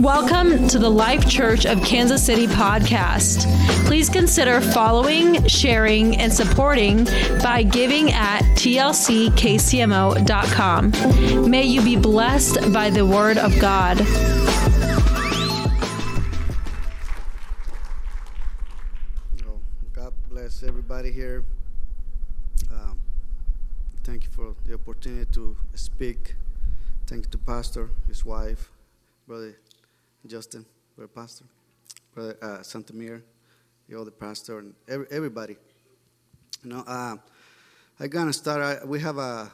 Welcome to the Life Church of Kansas City podcast. Please consider following, sharing, and supporting by giving at tlckcmo.com. May you be blessed by the word of God. God bless everybody here. Um, thank you for the opportunity to speak. Thank you to Pastor, his wife, Brother Justin, Brother Pastor, Brother uh, Santamir, the other pastor, and every, everybody. You know, uh, I'm gonna start. I, we have a.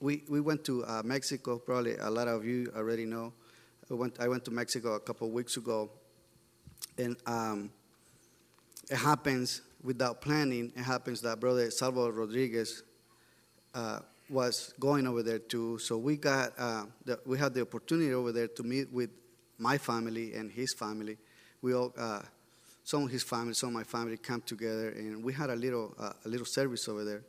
We we went to uh, Mexico. Probably a lot of you already know. I went. I went to Mexico a couple weeks ago, and um, it happens without planning. It happens that Brother Salvador Rodriguez uh, was going over there too. So we got uh, the, we had the opportunity over there to meet with my family and his family. We all, uh, some of his family, some of my family, come together, and we had a little, uh, a little service over there.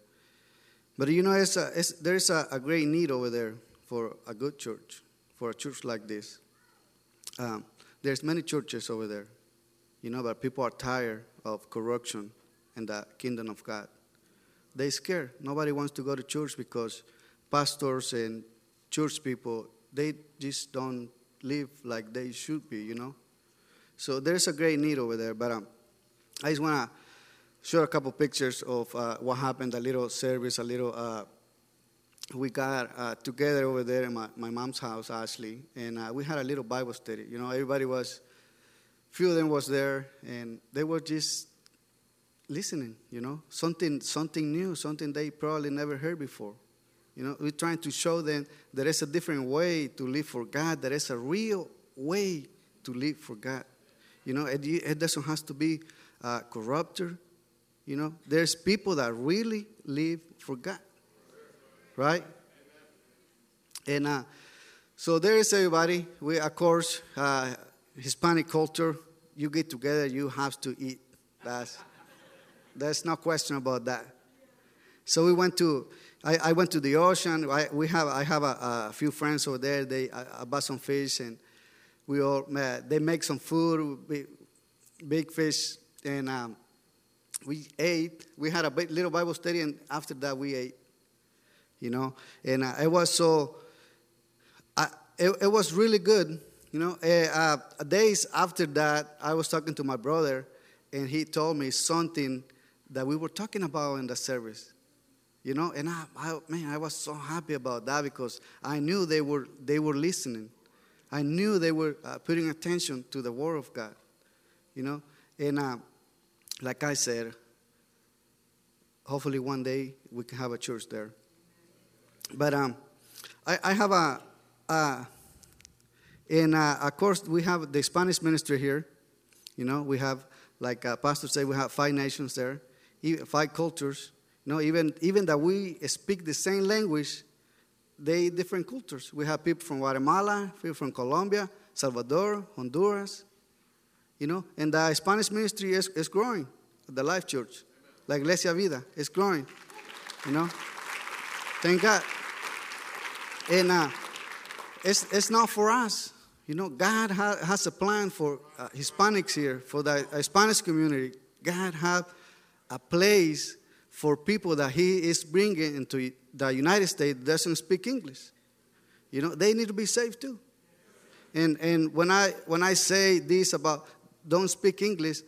But you know, it's a, it's, there's a, a, great need over there for a good church, for a church like this. Um, there's many churches over there, you know, but people are tired of corruption in the kingdom of God. They scared. Nobody wants to go to church because pastors and church people they just don't live like they should be, you know. So there's a great need over there. But um, I just want to show a couple pictures of uh, what happened, a little service, a little. Uh, we got uh, together over there in my, my mom's house, Ashley, and uh, we had a little Bible study. You know, everybody was, few of them was there, and they were just listening. You know, something something new, something they probably never heard before. You know, we're trying to show them there is a different way to live for God. There is a real way to live for God. You know, it, it doesn't have to be uh, corrupter. You know, there's people that really live for God, right? And uh, so there is everybody. We, of course, uh, Hispanic culture. You get together, you have to eat. That's there's no question about that. So we went to I, I went to the ocean. I, we have, I have a, a few friends over there. They, I, I, bought some fish, and we all met. They make some food, big, fish, and um, we ate. We had a big, little Bible study, and after that, we ate. You know, and uh, it was so. I, it, it was really good. You know, uh, uh, days after that, I was talking to my brother, and he told me something that we were talking about in the service you know and I, I, man i was so happy about that because i knew they were they were listening. I knew they were uh, putting attention to the word of god you know? And uh, like i said hopefully one day we can have a church there. But um, I, I have a uh, and uh, of course we have the spanish ministry here you know? We have like uh, pastor said we have five nations there five cultures no, even, even that we speak the same language, they different cultures. We have people from Guatemala, people from Colombia, Salvador, Honduras, you know, and the Spanish ministry is, is growing, the Life Church, like Iglesia Vida, is growing, you know. Thank God. And uh, it's, it's not for us. You know, God ha- has a plan for uh, Hispanics here, for the Spanish community. God has a place for people that he is bringing into the United States doesn't speak English. You know, they need to be saved too. And, and when, I, when I say this about don't speak English,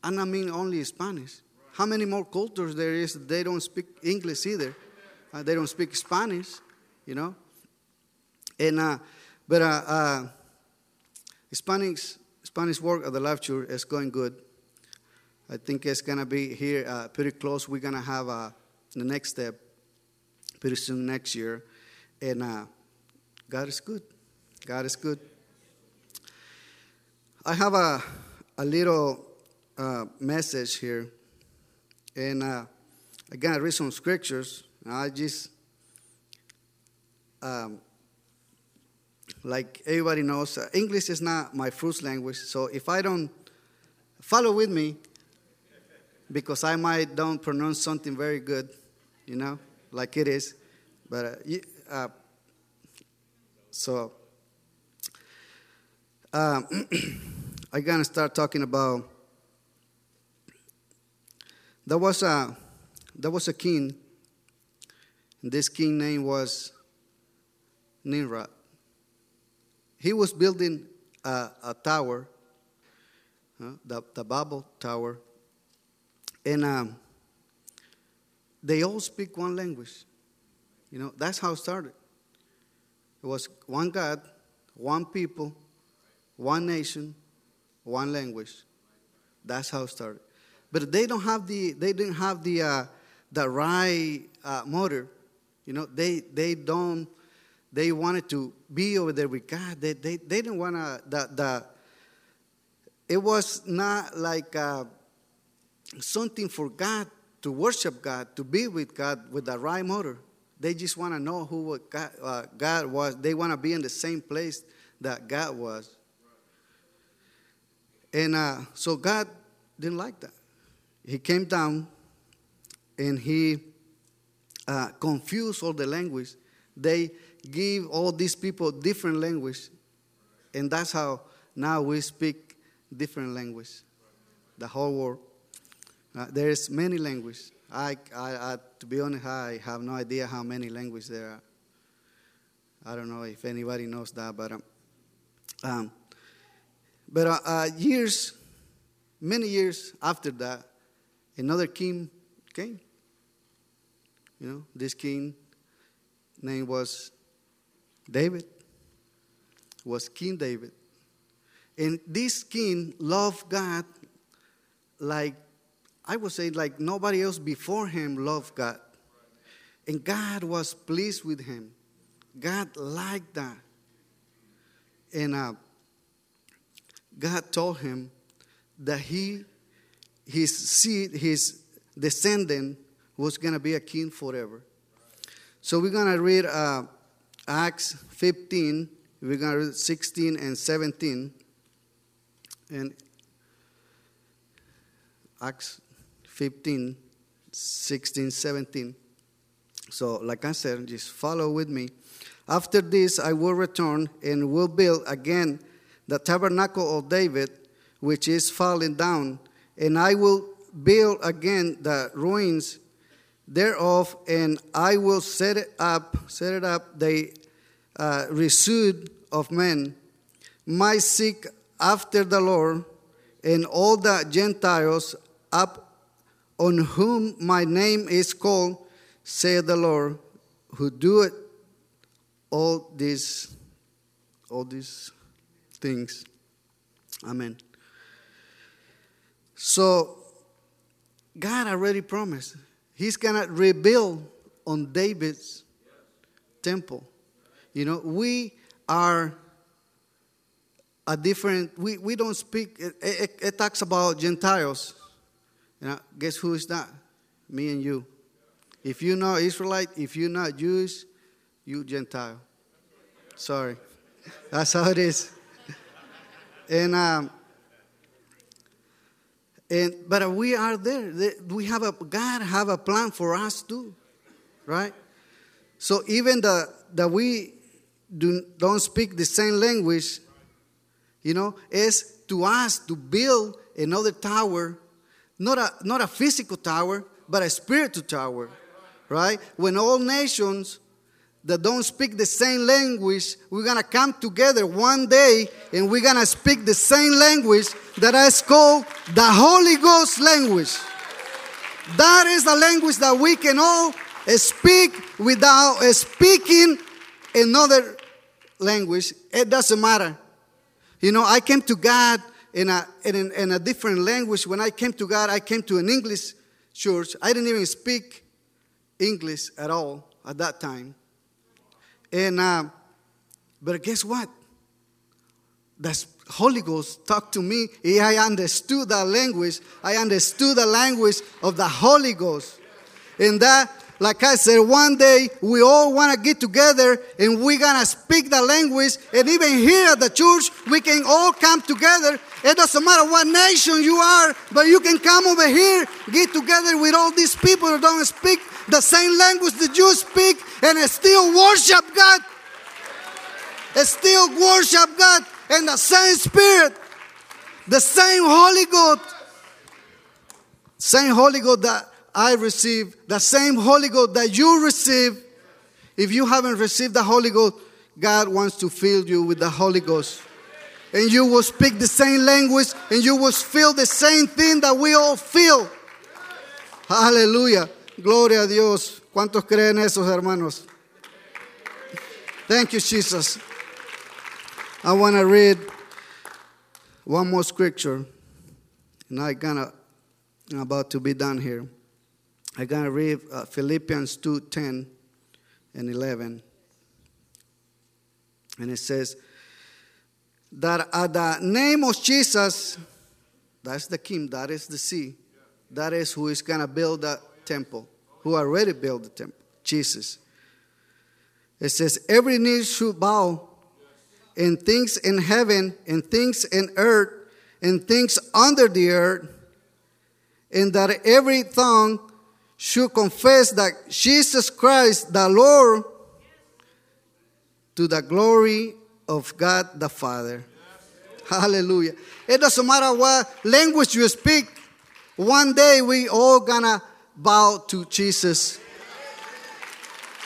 I don't mean only Spanish. How many more cultures there is they don't speak English either? Uh, they don't speak Spanish, you know? And, uh, but uh, uh, Spanish, Spanish work at the Life Church is going good. I think it's going to be here uh, pretty close. We're going to have uh, the next step pretty soon next year. And uh, God is good. God is good. I have a, a little uh, message here. And uh, again, I read some scriptures. I just, um, like everybody knows, uh, English is not my first language. So if I don't follow with me, because I might don't pronounce something very good, you know, like it is. But uh, uh, so um, I'm gonna start talking about. There was a there was a king. This king name was Nimrod. He was building a, a tower, uh, the, the Babel Tower, and um, they all speak one language. You know, that's how it started. It was one God, one people, one nation, one language. That's how it started. But they don't have the they didn't have the uh, the right uh, motor. You know, they they don't they wanted to be over there with God. They they, they didn't want to the the. It was not like uh, something for God to worship God, to be with God with the right motor. They just want to know who God, uh, God was. They want to be in the same place that God was. And uh, so God didn't like that. He came down and he uh, confused all the language. They give all these people different language, and that's how now we speak different language. The whole world. Uh, there's many languages. I, I, I, to be honest, I have no idea how many languages there are. I don't know if anybody knows that, but um, um but uh, uh, years, many years after that, another king came. You know, this king name was David. Was King David. And this king loved God like I would say like nobody else before him loved God. And God was pleased with him. God liked that. And uh, God told him that he, his seed, his descendant, was going to be a king forever. So we're going to read uh, Acts 15, we're going to read 16 and 17. And Acts 15, 16, 17. So, like I said, just follow with me. After this, I will return and will build again the tabernacle of David, which is falling down, and I will build again the ruins thereof, and I will set it up, set it up, the uh, resued of men, My seek after the Lord, and all the Gentiles up on whom my name is called, saith the Lord, who doeth all these, all these things. Amen. So, God already promised He's gonna rebuild on David's temple. You know, we are a different. We, we don't speak. It, it, it talks about Gentiles know, guess who is that? Me and you. If you're not Israelite, if you're not Jewish, you Gentile. Sorry. That's how it is. And um, and but we are there. We have a God have a plan for us too, right? So even the that we do don't speak the same language, you know, is to us to build another tower not a, not a physical tower, but a spiritual tower, right? When all nations that don't speak the same language, we're gonna come together one day and we're gonna speak the same language that is called the Holy Ghost language. That is the language that we can all speak without speaking another language. It doesn't matter. You know, I came to God in a, in, in a different language. When I came to God, I came to an English church. I didn't even speak English at all at that time. And, uh, but guess what? The Holy Ghost talked to me. I understood that language. I understood the language of the Holy Ghost. And that like I said, one day we all want to get together and we're going to speak the language. And even here at the church, we can all come together. It doesn't matter what nation you are, but you can come over here, get together with all these people who don't speak the same language that you speak, and still worship God. Still worship God. and the same Spirit, the same Holy Ghost, same Holy Ghost that I received, the same Holy Ghost that you receive. If you haven't received the Holy Ghost, God wants to fill you with the Holy Ghost. And you will speak the same language and you will feel the same thing that we all feel. Hallelujah. Gloria a Dios. ¿Cuántos creen eso, hermanos? Thank you, Jesus. I want to read one more scripture, and I gonna I'm about to be done here. I gonna read uh, Philippians two ten and eleven, and it says that at the name of Jesus, that's the King, that is the sea, that is who is gonna build the temple, who already built the temple, Jesus. It says every knee should bow in things in heaven, in things in earth, in things under the earth, and that every tongue should confess that Jesus Christ, the Lord, to the glory of God the Father. Hallelujah. It doesn't matter what language you speak, one day we all gonna bow to Jesus.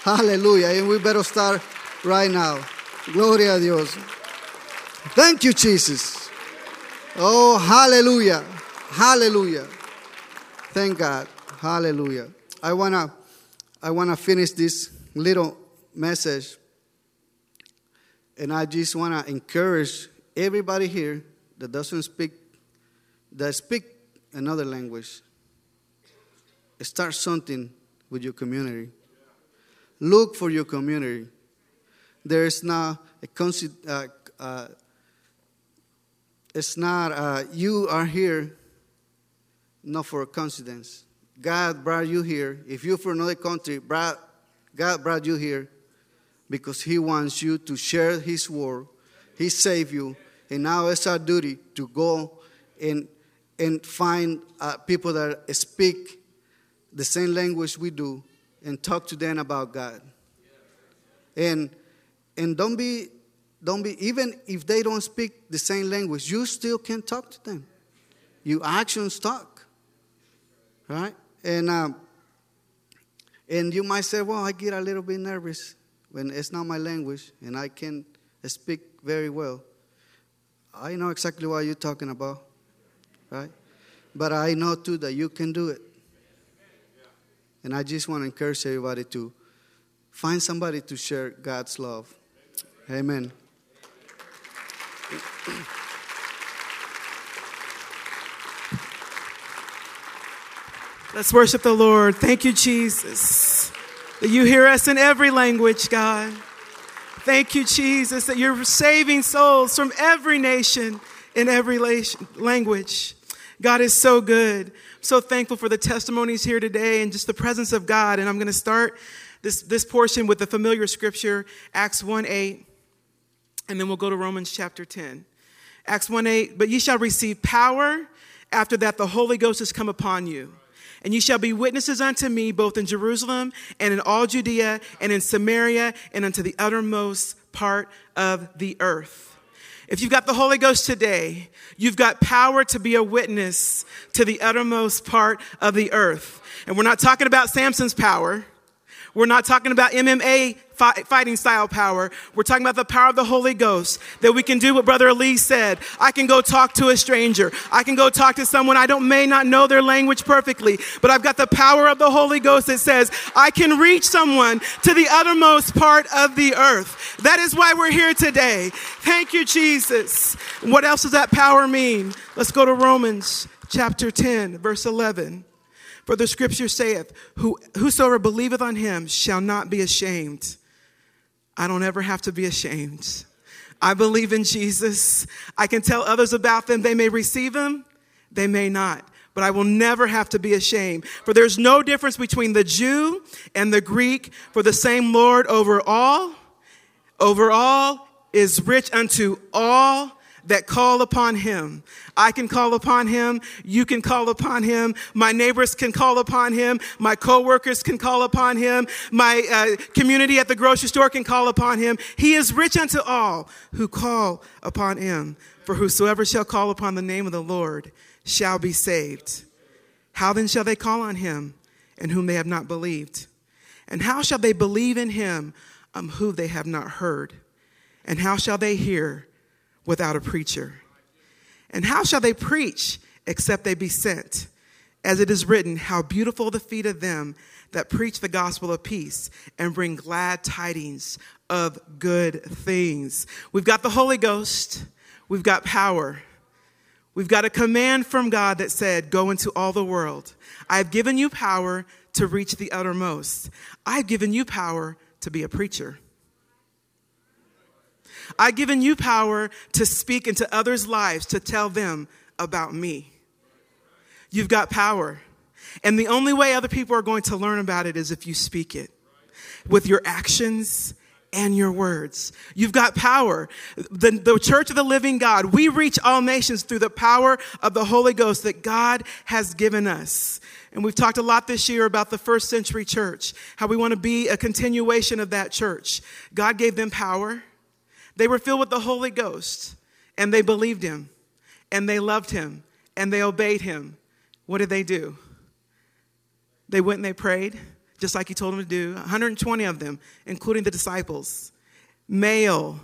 Hallelujah. And we better start right now. Gloria a Dios. Thank you, Jesus. Oh, hallelujah. Hallelujah. Thank God. Hallelujah. I wanna I wanna finish this little message. And I just wanna encourage everybody here that doesn't speak that speak another language. Start something with your community. Look for your community. There is not a uh, uh, it's not uh, you are here not for a coincidence. God brought you here. If you're from another country, God brought you here because He wants you to share His word. He saved you, and now it's our duty to go and and find uh, people that speak the same language we do and talk to them about God. And and don't be don't be even if they don't speak the same language, you still can talk to them. Your actions talk. Right? And um, and you might say, well, I get a little bit nervous when it's not my language and I can't speak very well. I know exactly what you're talking about. Right? But I know too that you can do it. And I just want to encourage everybody to find somebody to share God's love. Amen. Let's worship the Lord. Thank you, Jesus, that you hear us in every language, God. Thank you, Jesus, that you're saving souls from every nation in every language. God is so good. I'm so thankful for the testimonies here today and just the presence of God. And I'm going to start this, this portion with the familiar scripture, Acts 1 8, and then we'll go to Romans chapter 10. Acts 1 8, but ye shall receive power after that the Holy Ghost has come upon you. And you shall be witnesses unto me both in Jerusalem and in all Judea and in Samaria and unto the uttermost part of the earth. If you've got the Holy Ghost today, you've got power to be a witness to the uttermost part of the earth. And we're not talking about Samson's power. We're not talking about MMA fighting style power. We're talking about the power of the Holy Ghost that we can do what Brother Elise said. I can go talk to a stranger. I can go talk to someone I don't may not know their language perfectly, but I've got the power of the Holy Ghost that says I can reach someone to the uttermost part of the earth. That is why we're here today. Thank you, Jesus. What else does that power mean? Let's go to Romans chapter 10, verse 11. For the scripture saith, Who, Whosoever believeth on him shall not be ashamed. I don't ever have to be ashamed. I believe in Jesus. I can tell others about them. They may receive him, they may not. But I will never have to be ashamed. For there's no difference between the Jew and the Greek, for the same Lord over all, over all is rich unto all that call upon him. I can call upon him. You can call upon him. My neighbors can call upon him. My coworkers can call upon him. My uh, community at the grocery store can call upon him. He is rich unto all who call upon him. For whosoever shall call upon the name of the Lord shall be saved. How then shall they call on him in whom they have not believed? And how shall they believe in him um, who they have not heard? And how shall they hear? Without a preacher? And how shall they preach except they be sent? As it is written, How beautiful the feet of them that preach the gospel of peace and bring glad tidings of good things. We've got the Holy Ghost, we've got power. We've got a command from God that said, Go into all the world. I've given you power to reach the uttermost. I've given you power to be a preacher. I've given you power to speak into others' lives, to tell them about me. You've got power. And the only way other people are going to learn about it is if you speak it with your actions and your words. You've got power. The, the church of the living God, we reach all nations through the power of the Holy Ghost that God has given us. And we've talked a lot this year about the first century church, how we want to be a continuation of that church. God gave them power. They were filled with the Holy Ghost and they believed him and they loved him and they obeyed him. What did they do? They went and they prayed, just like he told them to do. 120 of them, including the disciples, male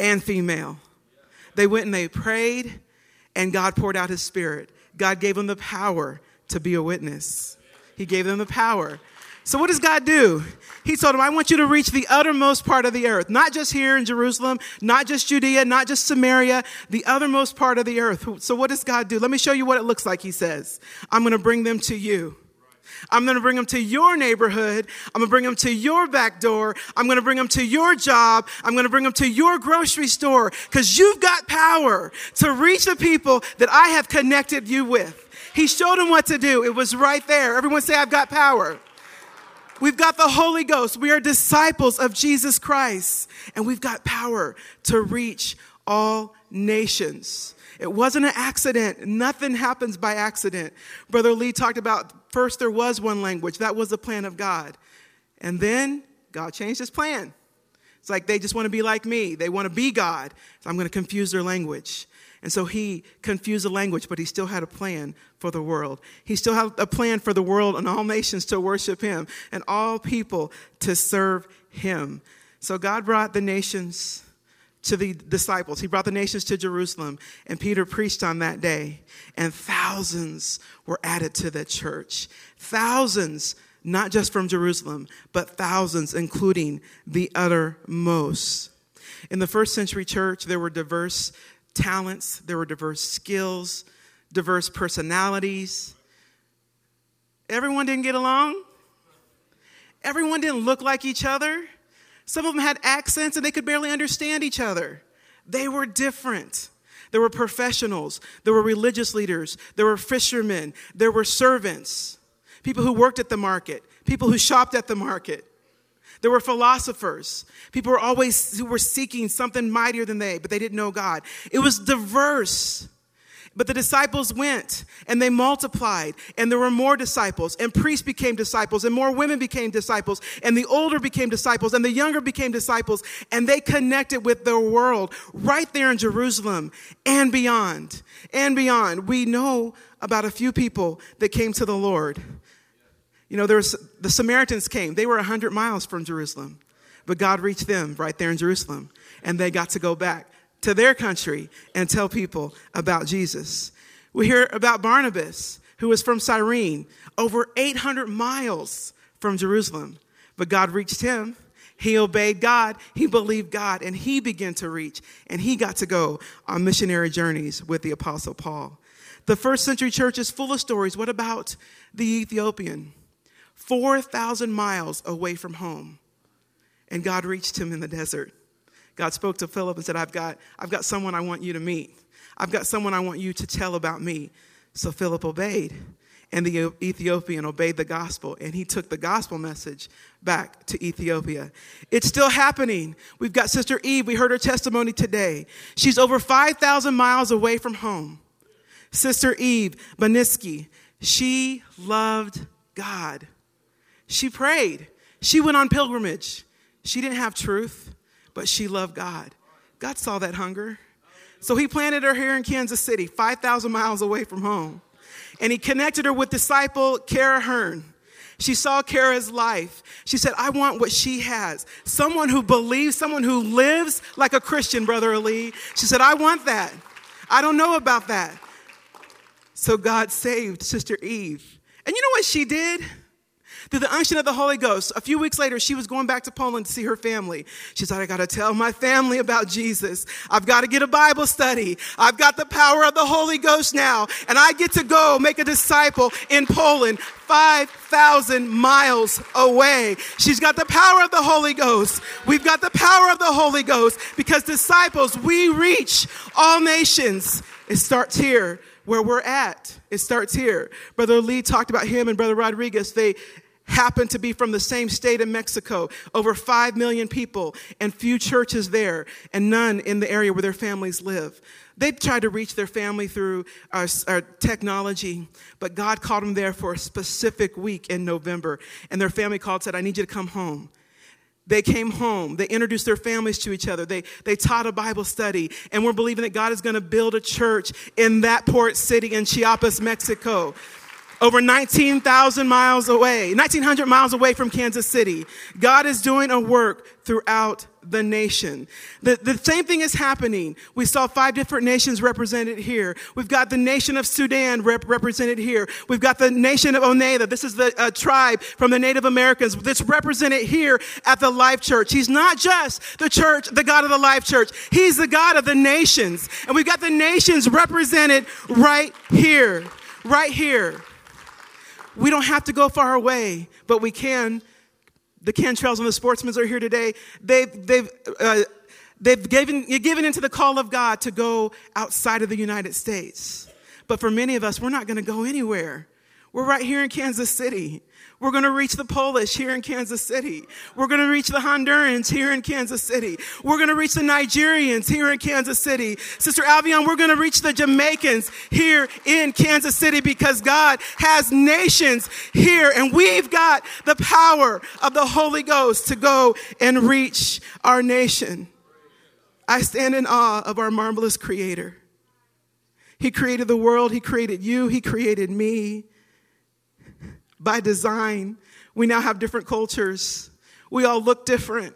and female. They went and they prayed, and God poured out his spirit. God gave them the power to be a witness. He gave them the power so, what does God do? He told him, I want you to reach the uttermost part of the earth, not just here in Jerusalem, not just Judea, not just Samaria, the uttermost part of the earth. So, what does God do? Let me show you what it looks like, he says. I'm going to bring them to you. I'm going to bring them to your neighborhood. I'm going to bring them to your back door. I'm going to bring them to your job. I'm going to bring them to your grocery store because you've got power to reach the people that I have connected you with. He showed him what to do. It was right there. Everyone say, I've got power. We've got the Holy Ghost. We are disciples of Jesus Christ, and we've got power to reach all nations. It wasn't an accident. Nothing happens by accident. Brother Lee talked about first there was one language. That was the plan of God. And then God changed his plan. It's like they just want to be like me. They want to be God. So I'm going to confuse their language. And so he confused the language, but he still had a plan for the world. He still had a plan for the world and all nations to worship him and all people to serve him. So God brought the nations to the disciples. He brought the nations to Jerusalem, and Peter preached on that day, and thousands were added to the church. Thousands, not just from Jerusalem, but thousands, including the uttermost. In the first century church, there were diverse talents, there were diverse skills, diverse personalities. Everyone didn't get along. Everyone didn't look like each other. Some of them had accents and they could barely understand each other. They were different. There were professionals, there were religious leaders, there were fishermen, there were servants, people who worked at the market, people who shopped at the market. There were philosophers. People were always who were seeking something mightier than they, but they didn't know God. It was diverse. But the disciples went and they multiplied, and there were more disciples, and priests became disciples, and more women became disciples, and the older became disciples, and the younger became disciples, and they connected with the world right there in Jerusalem and beyond. And beyond. We know about a few people that came to the Lord. You know, there was, the Samaritans came. They were 100 miles from Jerusalem, but God reached them right there in Jerusalem, and they got to go back to their country and tell people about Jesus. We hear about Barnabas, who was from Cyrene, over 800 miles from Jerusalem, but God reached him. He obeyed God, he believed God, and he began to reach, and he got to go on missionary journeys with the Apostle Paul. The first century church is full of stories. What about the Ethiopian? 4,000 miles away from home. And God reached him in the desert. God spoke to Philip and said, I've got, I've got someone I want you to meet. I've got someone I want you to tell about me. So Philip obeyed. and the Ethiopian obeyed the gospel, and he took the gospel message back to Ethiopia. It's still happening. We've got Sister Eve. We heard her testimony today. She's over 5,000 miles away from home. Sister Eve Baniski, she loved God. She prayed. She went on pilgrimage. She didn't have truth, but she loved God. God saw that hunger. So he planted her here in Kansas City, 5,000 miles away from home. And he connected her with disciple Kara Hearn. She saw Kara's life. She said, I want what she has. Someone who believes, someone who lives like a Christian, Brother Ali. She said, I want that. I don't know about that. So God saved Sister Eve. And you know what she did? Through the unction of the Holy Ghost, a few weeks later, she was going back to Poland to see her family. She said, I got to tell my family about Jesus. I've got to get a Bible study. I've got the power of the Holy Ghost now, and I get to go make a disciple in Poland. 5,000 miles away. She's got the power of the Holy Ghost. We've got the power of the Holy Ghost because disciples, we reach all nations. It starts here where we're at. It starts here. Brother Lee talked about him and Brother Rodriguez. They happen to be from the same state in Mexico, over 5 million people, and few churches there, and none in the area where their families live. They tried to reach their family through uh, our, our, uh, technology, but God called them there for a specific week in November. And their family called said, I need you to come home. They came home. They introduced their families to each other. They, they taught a Bible study. And we're believing that God is going to build a church in that port city in Chiapas, Mexico over 19,000 miles away, 1,900 miles away from Kansas City. God is doing a work throughout the nation. The, the same thing is happening. We saw five different nations represented here. We've got the nation of Sudan rep- represented here. We've got the nation of Oneida. This is the uh, tribe from the Native Americans that's represented here at the Life Church. He's not just the church, the God of the Life Church. He's the God of the nations. And we've got the nations represented right here. Right here. We don't have to go far away, but we can. The Cantrells and the Sportsmans are here today. They've, they've, uh, they've given, given into the call of God to go outside of the United States. But for many of us, we're not going to go anywhere. We're right here in Kansas City. We're going to reach the Polish here in Kansas City. We're going to reach the Hondurans here in Kansas City. We're going to reach the Nigerians here in Kansas City. Sister Albion, we're going to reach the Jamaicans here in Kansas City because God has nations here and we've got the power of the Holy Ghost to go and reach our nation. I stand in awe of our marvelous creator. He created the world. He created you. He created me by design. We now have different cultures. We all look different.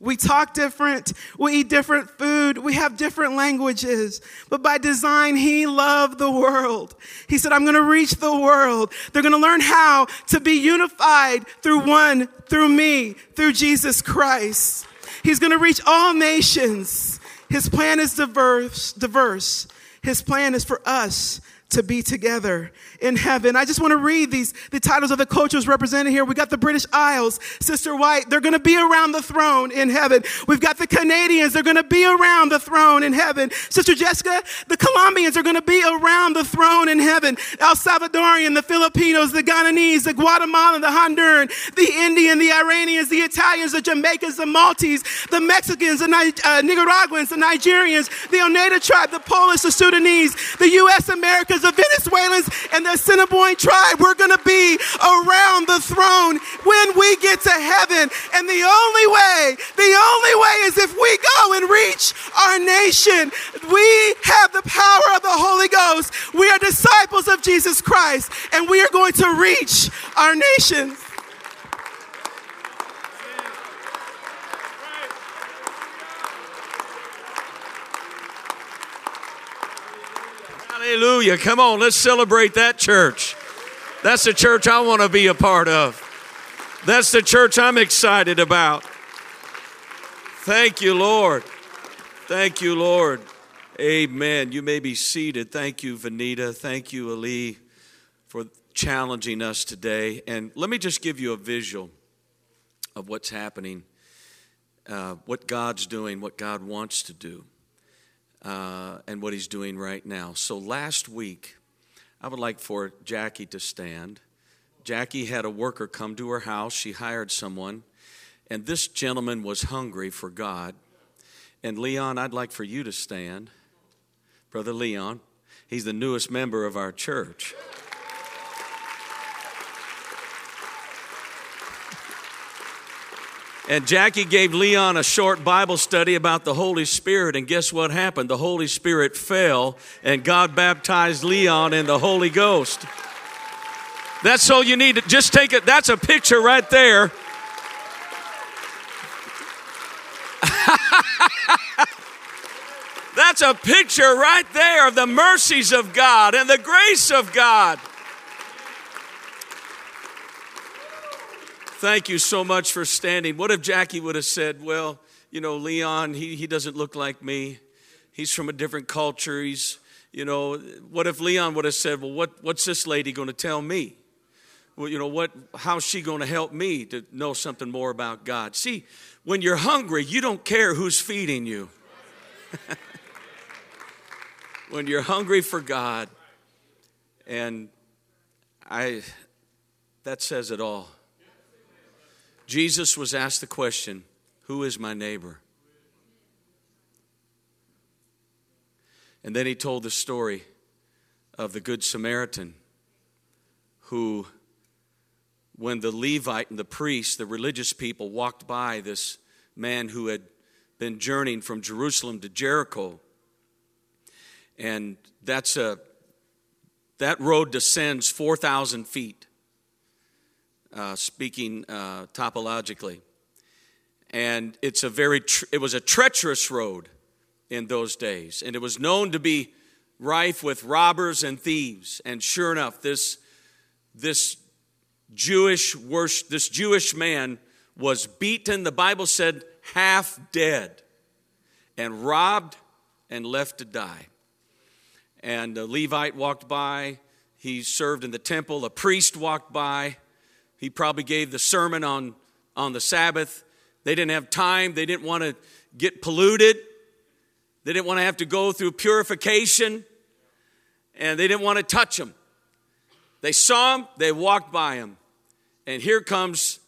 We talk different. We eat different food. We have different languages. But by design, He loved the world. He said, I'm going to reach the world. They're going to learn how to be unified through one, through me, through Jesus Christ. He's going to reach all nations. His plan is diverse, diverse. His plan is for us to be together in heaven. I just want to read these, the titles of the cultures represented here. We got the British Isles, Sister White, they're going to be around the throne in heaven. We've got the Canadians, they're going to be around the throne in heaven. Sister Jessica, the Colombians are going to be around the throne in heaven. El Salvadorian, the Filipinos, the Guyanese, the Guatemalan, the Honduran, the Indian, the Iranians, the Italians, the Jamaicans, the Maltese, the Mexicans, the uh, Nicaraguans, the Nigerians, the Oneida tribe, the Polish, the Sudanese, the U.S. Americans, the Venezuelans and the Assiniboine tribe. We're going to be around the throne when we get to heaven. And the only way, the only way is if we go and reach our nation. We have the power of the Holy Ghost. We are disciples of Jesus Christ, and we are going to reach our nations. Hallelujah. Come on, let's celebrate that church. That's the church I want to be a part of. That's the church I'm excited about. Thank you, Lord. Thank you, Lord. Amen. You may be seated. Thank you, Vanita. Thank you, Ali, for challenging us today. And let me just give you a visual of what's happening, uh, what God's doing, what God wants to do uh, and what he's doing right now. So last week, I would like for Jackie to stand. Jackie had a worker come to her house. She hired someone, and this gentleman was hungry for God. And Leon, I'd like for you to stand. Brother Leon, he's the newest member of our church. And Jackie gave Leon a short Bible study about the Holy Spirit, and guess what happened? The Holy Spirit fell, and God baptized Leon in the Holy Ghost. That's all you need to just take it. That's a picture right there. That's a picture right there of the mercies of God and the grace of God. Thank you so much for standing. What if Jackie would have said, Well, you know, Leon, he, he doesn't look like me. He's from a different culture. He's, you know, what if Leon would have said, Well, what, what's this lady going to tell me? Well, you know, what, how's she going to help me to know something more about God? See, when you're hungry, you don't care who's feeding you. when you're hungry for God, and I, that says it all. Jesus was asked the question Who is my neighbor? And then he told the story of the Good Samaritan who, when the Levite and the priest, the religious people, walked by this man who had been journeying from Jerusalem to Jericho, and that's a that road descends 4,000 feet uh, speaking uh, topologically. And it's a very, tr- it was a treacherous road in those days. And it was known to be rife with robbers and thieves. And sure enough, this, this Jewish worship, this Jewish man was beaten, the Bible said, half dead, and robbed and left to die. And a Levite walked by, he served in the temple, a priest walked by, he probably gave the sermon on, on the Sabbath. They didn't have time, they didn't want to get polluted, they didn't want to have to go through purification, and they didn't want to touch him. They saw him, they walked by him. And here comes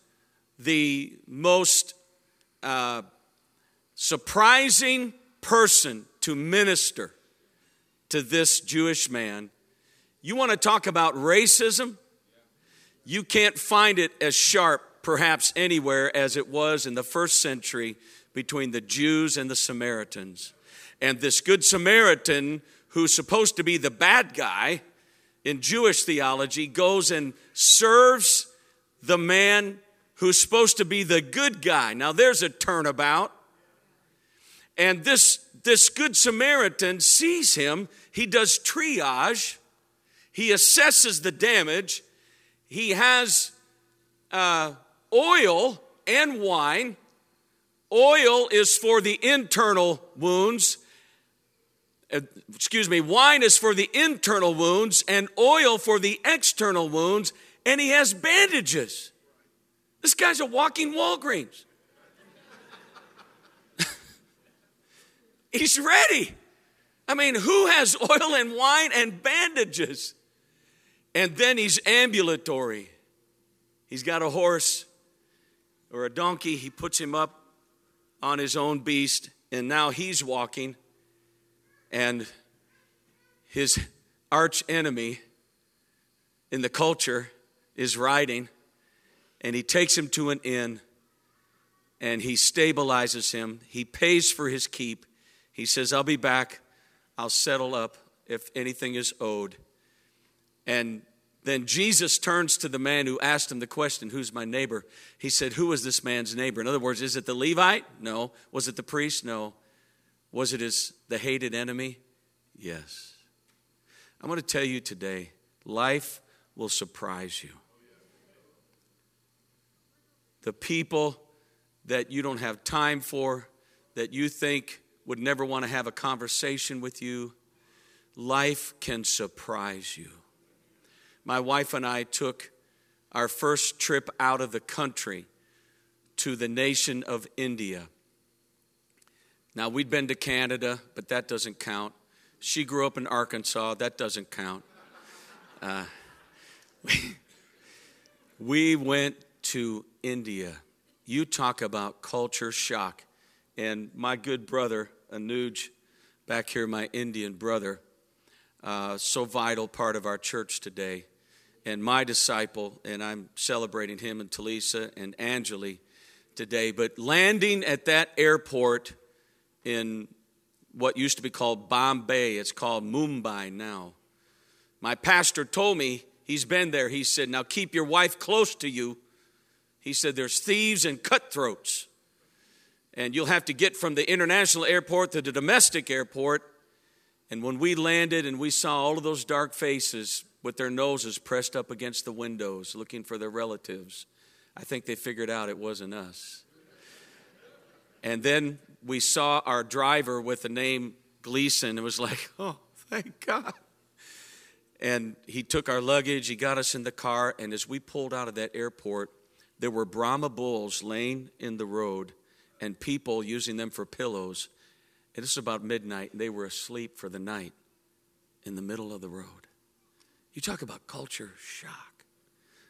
the most uh, surprising person to minister to this Jewish man. You want to talk about racism? You can't find it as sharp, perhaps, anywhere as it was in the first century between the Jews and the Samaritans. And this Good Samaritan, who's supposed to be the bad guy in Jewish theology, goes and serves the man who's supposed to be the good guy. Now, there's a turnabout. And this, this Good Samaritan sees him, he does triage, he assesses the damage, he has uh, oil and wine. Oil is for the internal wounds. Uh, excuse me, wine is for the internal wounds, and oil for the external wounds, and he has bandages. This guy's a walking Walgreens. He's ready. I mean, who has oil and wine and bandages? And then he's ambulatory. He's got a horse or a donkey. He puts him up on his own beast, and now he's walking. And his arch enemy in the culture is riding, and he takes him to an inn and he stabilizes him. He pays for his keep. He says, I'll be back. I'll settle up if anything is owed. And then Jesus turns to the man who asked him the question, Who's my neighbor? He said, Who was this man's neighbor? In other words, is it the Levite? No. Was it the priest? No. Was it his the hated enemy? Yes. I'm going to tell you today, life will surprise you. The people that you don't have time for, that you think would never want to have a conversation with you, life can surprise you my wife and I took our first trip out of the country to the nation of India. Now, we'd been to Canada, but that doesn't count. She grew up in Arkansas, that doesn't count. Uh, we, we went to India. You talk about culture shock. And my good brother, Anuj, back here, my Indian brother, uh, so vital part of our church today, and my disciple, and I'm celebrating him and Talisa and Anjali today. But landing at that airport in what used to be called Bombay, it's called Mumbai now. My pastor told me he's been there. He said, Now keep your wife close to you. He said, There's thieves and cutthroats. And you'll have to get from the international airport to the domestic airport. And when we landed and we saw all of those dark faces with their noses pressed up against the windows looking for their relatives, I think they figured out it wasn't us. And then we saw our driver with the name Gleason. It was like, oh, thank God. And he took our luggage, he got us in the car, and as we pulled out of that airport, there were Brahma bulls laying in the road and people using them for pillows. And this was about midnight, and they were asleep for the night in the middle of the road. You talk about culture shock.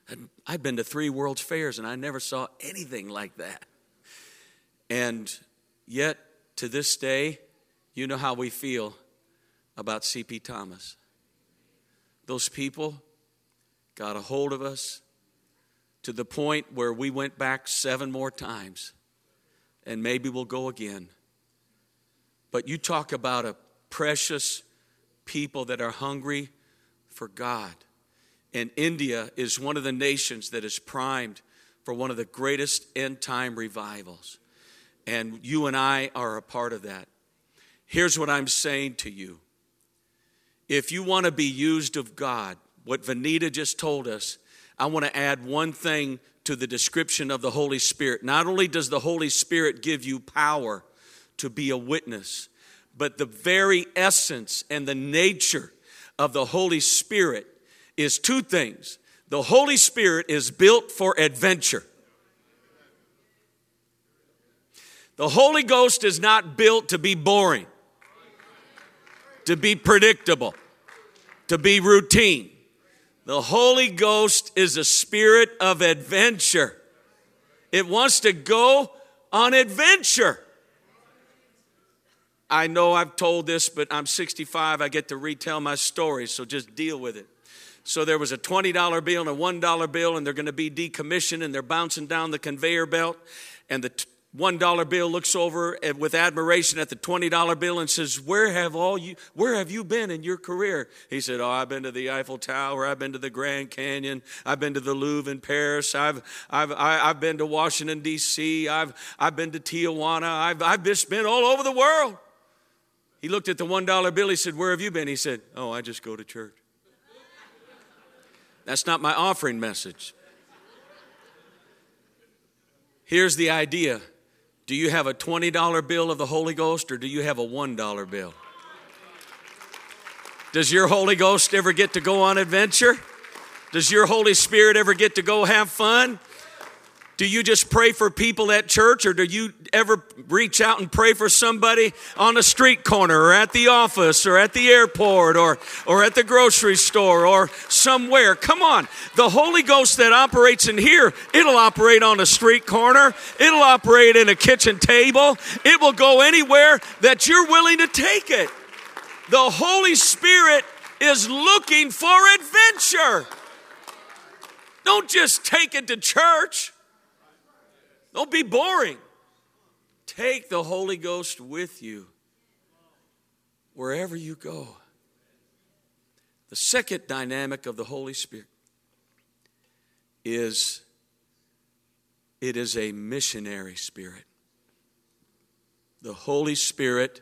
And I've been to three World's Fairs, and I never saw anything like that. And yet, to this day, you know how we feel about C.P. Thomas. Those people got a hold of us to the point where we went back seven more times and maybe we'll go again. But you talk about a precious people that are hungry for God. And India is one of the nations that is primed for one of the greatest end time revivals. And you and I are a part of that. Here's what I'm saying to you if you want to be used of God, what Vanita just told us, I want to add one thing to the description of the Holy Spirit. Not only does the Holy Spirit give you power to be a witness, but the very essence and the nature of the Holy Spirit is two things. The Holy Spirit is built for adventure. The Holy Ghost is not built to be boring, to be predictable, to be routine. The Holy Ghost is a spirit of adventure. It wants to go on adventure. I know I've told this, but I'm 65. I get to retell my story, so just deal with it. So there was a $20 bill and a $1 bill, and they're going to be decommissioned, and they're bouncing down the conveyor belt. And the one dollar bill looks over with admiration at the twenty dollar bill and says, "Where have all you? Where have you been in your career?" He said, "Oh, I've been to the Eiffel Tower. I've been to the Grand Canyon. I've been to the Louvre in Paris. I've I've I've been to Washington D.C. I've I've been to Tijuana. I've I've just been all over the world." He looked at the one dollar bill. He said, "Where have you been?" He said, "Oh, I just go to church." That's not my offering message. Here's the idea do you have a $20 bill of the Holy Ghost or do you have a $1 bill? Does your Holy Ghost ever get to go on adventure? Does your Holy Spirit ever get to go have fun? Do you just pray for people at church or do you ever reach out and pray for somebody on a street corner or at the office or at the airport or, or at the grocery store or somewhere? Come on. The Holy Ghost that operates in here, it'll operate on a street corner. It'll operate in a kitchen table. It will go anywhere that you're willing to take it. The Holy Spirit is looking for adventure. Don't just take it to church. Don't be boring. Take the Holy Ghost with you wherever you go. The second dynamic of the Holy Spirit is it is a missionary spirit. The Holy Spirit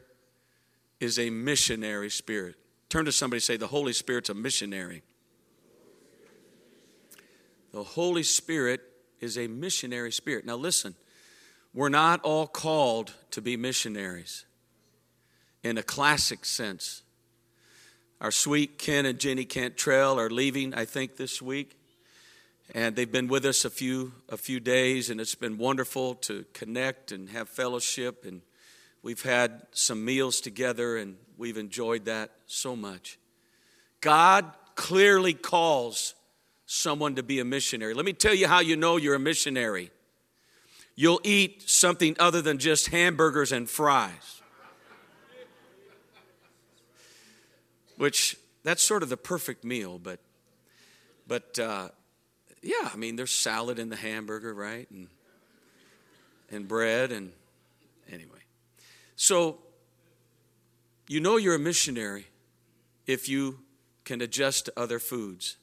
is a missionary spirit. Turn to somebody say, The Holy Spirit's a missionary. The Holy Spirit is a missionary spirit. Now, listen, we're not all called to be missionaries in a classic sense. Our sweet Ken and Jenny Cantrell are leaving, I think, this week. And they've been with us a few, a few days, and it's been wonderful to connect and have fellowship. And we've had some meals together, and we've enjoyed that so much. God clearly calls someone to be a missionary. Let me tell you how you know you're a missionary. You'll eat something other than just hamburgers and fries. Which that's sort of the perfect meal, but but uh, yeah, I mean there's salad in the hamburger, right? And and bread and anyway. So you know you're a missionary if you can adjust to other foods.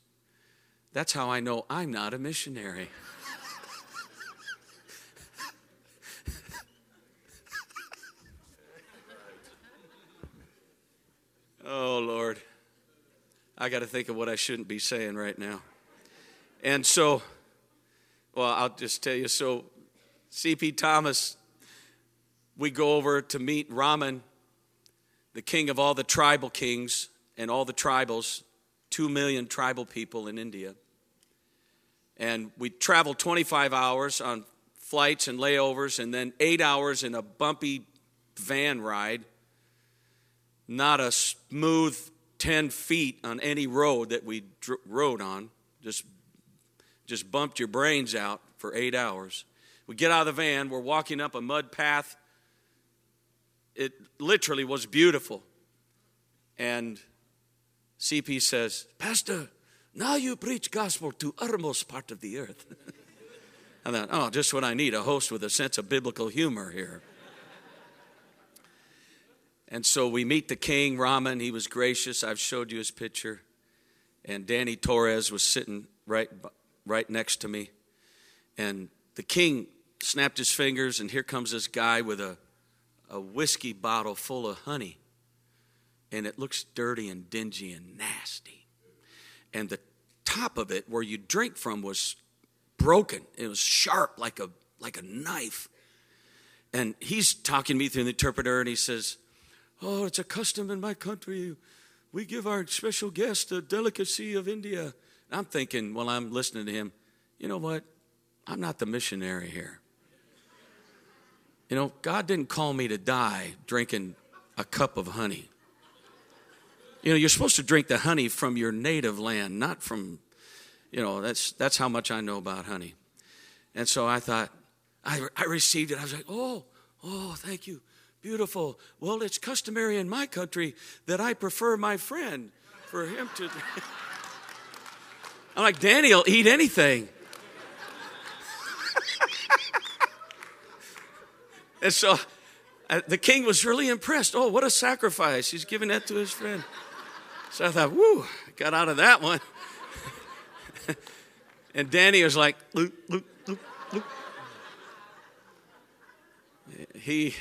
That's how I know I'm not a missionary. oh, Lord. I got to think of what I shouldn't be saying right now. And so, well, I'll just tell you so, C.P. Thomas, we go over to meet Raman, the king of all the tribal kings and all the tribals, two million tribal people in India. And we traveled 25 hours on flights and layovers, and then eight hours in a bumpy van ride. Not a smooth 10 feet on any road that we dr- rode on. Just, just bumped your brains out for eight hours. We get out of the van, we're walking up a mud path. It literally was beautiful. And CP says, Pastor, now you preach gospel to uttermost part of the earth. I thought, oh, just what I need a host with a sense of biblical humor here. and so we meet the king, Raman. He was gracious. I've showed you his picture. And Danny Torres was sitting right, right next to me. And the king snapped his fingers, and here comes this guy with a, a whiskey bottle full of honey. And it looks dirty and dingy and nasty and the top of it where you drink from was broken. It was sharp like a like a knife. And he's talking to me through the interpreter, and he says, "Oh, it's a custom in my country. We give our special guest a delicacy of India." And I'm thinking while I'm listening to him, you know what? I'm not the missionary here. You know, God didn't call me to die drinking a cup of honey. You know, you're supposed to drink the honey from your native land, not from, you know, that's, that's how much I know about honey. And so I thought, I, I received it. I was like, oh, oh, thank you. Beautiful. Well, it's customary in my country that I prefer my friend for him to. I'm like, Danny will eat anything. and so uh, the king was really impressed. Oh, what a sacrifice. He's giving that to his friend. So I thought, whoo, got out of that one. and Danny was like, Luke, Luke, Luke, Luke. He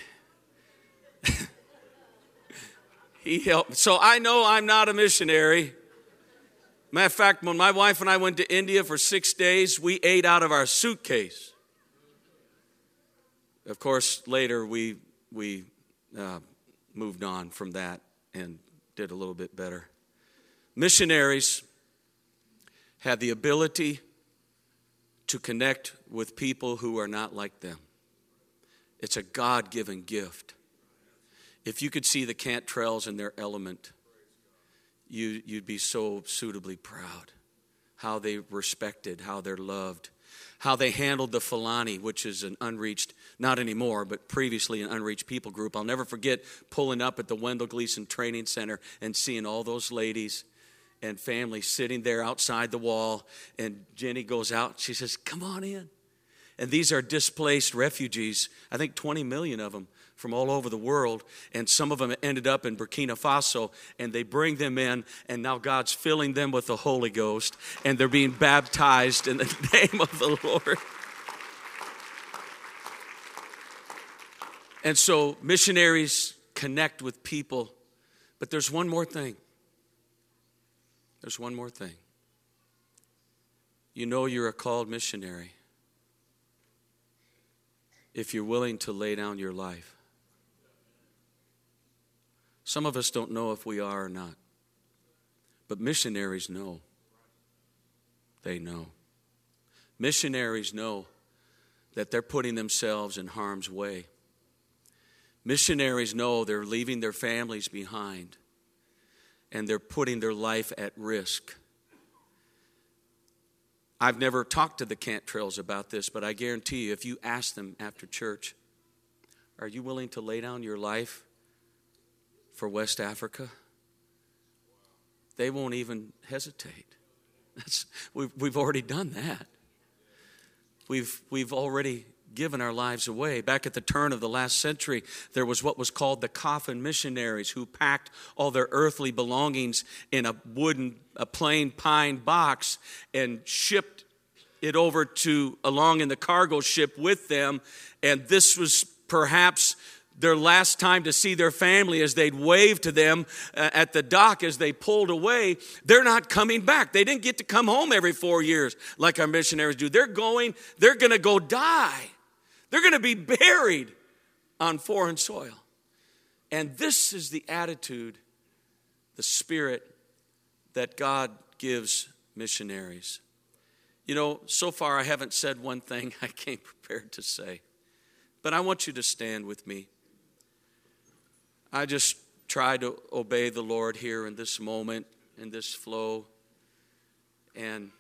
he helped. So I know I'm not a missionary. Matter of fact, when my wife and I went to India for six days, we ate out of our suitcase. Of course, later we we uh, moved on from that and did a little bit better. Missionaries have the ability to connect with people who are not like them. It's a God given gift. If you could see the Cantrells in their element, you, you'd be so suitably proud. How they respected, how they're loved, how they handled the Fulani, which is an unreached, not anymore, but previously an unreached people group. I'll never forget pulling up at the Wendell Gleason Training Center and seeing all those ladies and family sitting there outside the wall. And Jenny goes out. She says, Come on in. And these are displaced refugees, I think 20 million of them from all over the world. And some of them ended up in Burkina Faso. And they bring them in. And now God's filling them with the Holy Ghost. And they're being baptized in the name of the Lord. And so missionaries connect with people. But there's one more thing there's one more thing. You know you're a called missionary if you're willing to lay down your life. Some of us don't know if we are or not, but missionaries know. They know. Missionaries know that they're putting themselves in harm's way. Missionaries know they're leaving their families behind and they're putting their life at risk. I've never talked to the Cantrells about this, but I guarantee you, if you ask them after church, are you willing to lay down your life for West Africa? They won't even hesitate. That's, we've, we've already done that. We've, we've already given our lives away. Back at the turn of the last century, there was what was called the coffin missionaries who packed all their earthly belongings in a wooden, a plain pine box and shipped it over to along in the cargo ship with them. And this was perhaps their last time to see their family as they'd wave to them uh, at the dock as they pulled away, they're not coming back. They didn't get to come home every four years like our missionaries do. They're going, they're going to go die. They're going to be buried on foreign soil. And this is the attitude, the spirit that God gives missionaries. You know, so far I haven't said one thing I came prepared to say, but I want you to stand with me. I just try to obey the Lord here in this moment, in this flow. And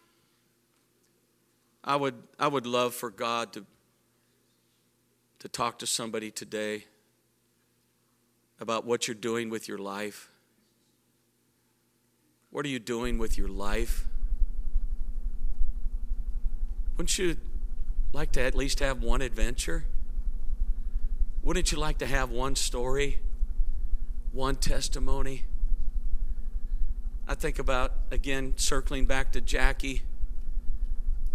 I would, I would love for God to to talk to somebody today about what you're doing with your life. What are you doing with your life? Wouldn't you like to at least have one adventure? Wouldn't you like to have one story, one testimony? I think about, again, circling back to Jackie.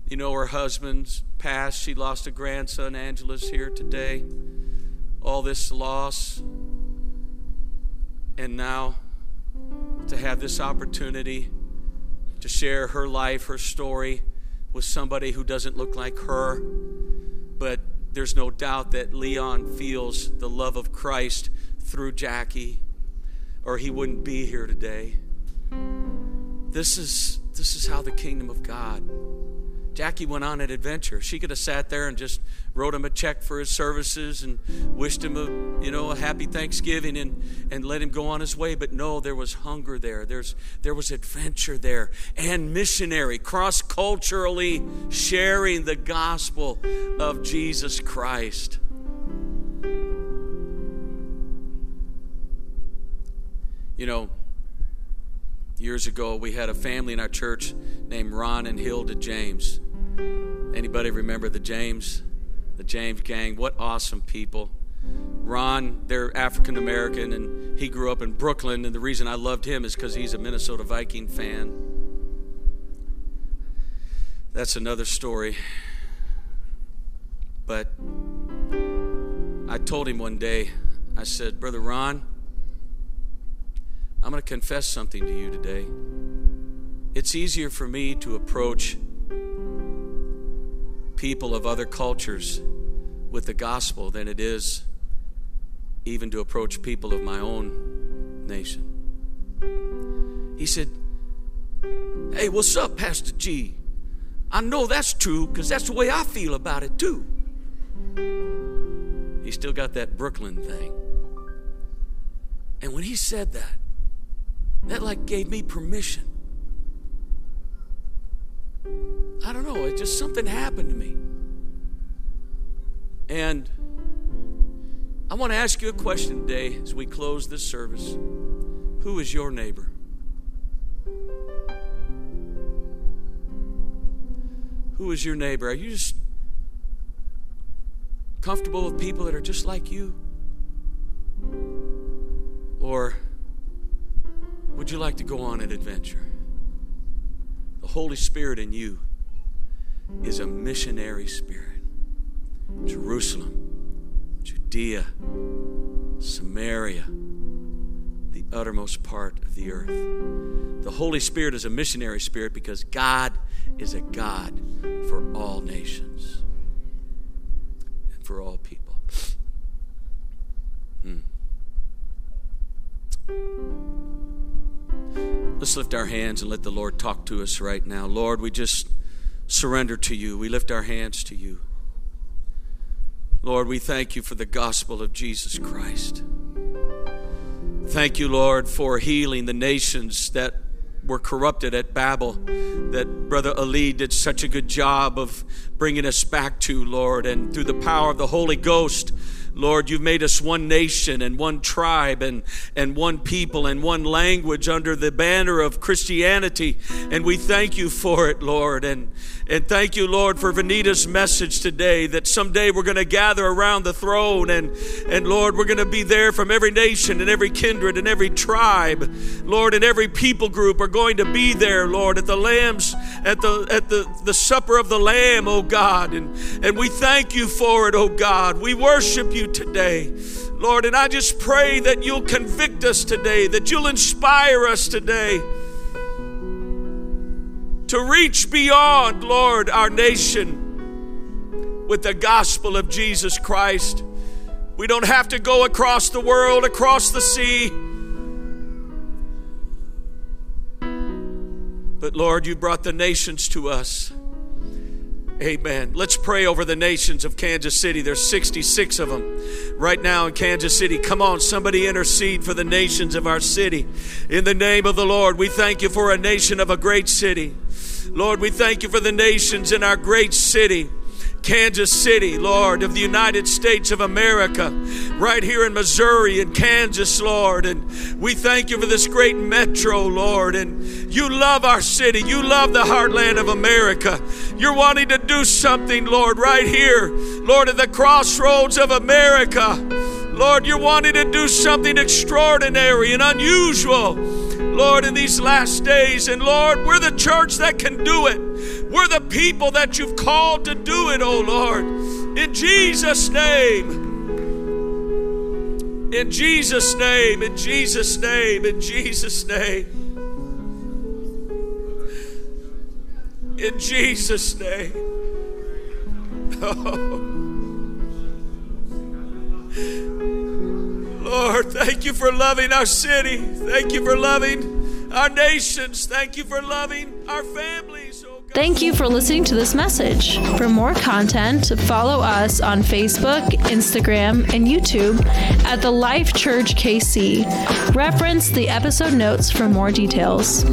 You know, her husband's passed. She lost a grandson. Angela's here today. All this loss. And now to have this opportunity to share her life, her story with somebody who doesn't look like her. But there's no doubt that Leon feels the love of Christ through Jackie, or he wouldn't be here today. This is, this is how the kingdom of God Jackie went on an adventure. She could have sat there and just wrote him a check for his services and wished him a you know a happy Thanksgiving and and let him go on his way. But no, there was hunger there. There's there was adventure there and missionary, cross culturally sharing the gospel of Jesus Christ. You know, years ago we had a family in our church named Ron and Hilda James. Anybody remember the James? The James gang? What awesome people. Ron, they're African American, and he grew up in Brooklyn. And the reason I loved him is because he's a Minnesota Viking fan. That's another story. But I told him one day, I said, Brother Ron, I'm going to confess something to you today. It's easier for me to approach people of other cultures with the gospel than it is even to approach people of my own nation. He said, Hey, what's up, Pastor G? I know that's true because that's the way I feel about it too. He still got that Brooklyn thing. And when he said that, that like gave me permission I don't know, it just something happened to me. And I want to ask you a question today as we close this service. Who is your neighbor? Who is your neighbor? Are you just comfortable with people that are just like you? Or would you like to go on an adventure? The Holy Spirit in you is a missionary spirit. Jerusalem, Judea, Samaria, the uttermost part of the earth. The Holy Spirit is a missionary spirit because God is a God for all nations and for all people. Hmm. Let's lift our hands and let the Lord talk to us right now. Lord, we just surrender to you. We lift our hands to you. Lord, we thank you for the gospel of Jesus Christ. Thank you, Lord, for healing the nations that were corrupted at Babel that Brother Ali did such a good job of bringing us back to, Lord. And through the power of the Holy Ghost, Lord, you've made us one nation and one tribe and, and one people and one language under the banner of Christianity. And we thank you for it, Lord. And, and thank you, Lord, for Vanita's message today that someday we're going to gather around the throne. And, and Lord, we're going to be there from every nation and every kindred and every tribe. Lord, and every people group are going to be there, Lord, at the Lamb's, at the, at the, the supper of the Lamb, oh God. And, and we thank you for it, oh God. We worship you today. Lord, and I just pray that you'll convict us today, that you'll inspire us today to reach beyond, Lord, our nation with the gospel of Jesus Christ. We don't have to go across the world, across the sea. But Lord, you brought the nations to us. Amen. Let's pray over the nations of Kansas City. There's 66 of them right now in Kansas City. Come on, somebody intercede for the nations of our city. In the name of the Lord, we thank you for a nation of a great city. Lord, we thank you for the nations in our great city. Kansas City, Lord, of the United States of America, right here in Missouri and Kansas, Lord. And we thank you for this great metro, Lord. And you love our city. You love the heartland of America. You're wanting to do something, Lord, right here, Lord, at the crossroads of America. Lord, you're wanting to do something extraordinary and unusual, Lord, in these last days. And Lord, we're the church that can do it. We're the people that you've called to do it, oh Lord. In Jesus' name. In Jesus' name, in Jesus' name, in Jesus' name. In Jesus' name. Oh. Lord, thank you for loving our city. Thank you for loving our nations. Thank you for loving our families. Oh Thank you for listening to this message. For more content, follow us on Facebook, Instagram, and YouTube at The Life Church KC. Reference the episode notes for more details.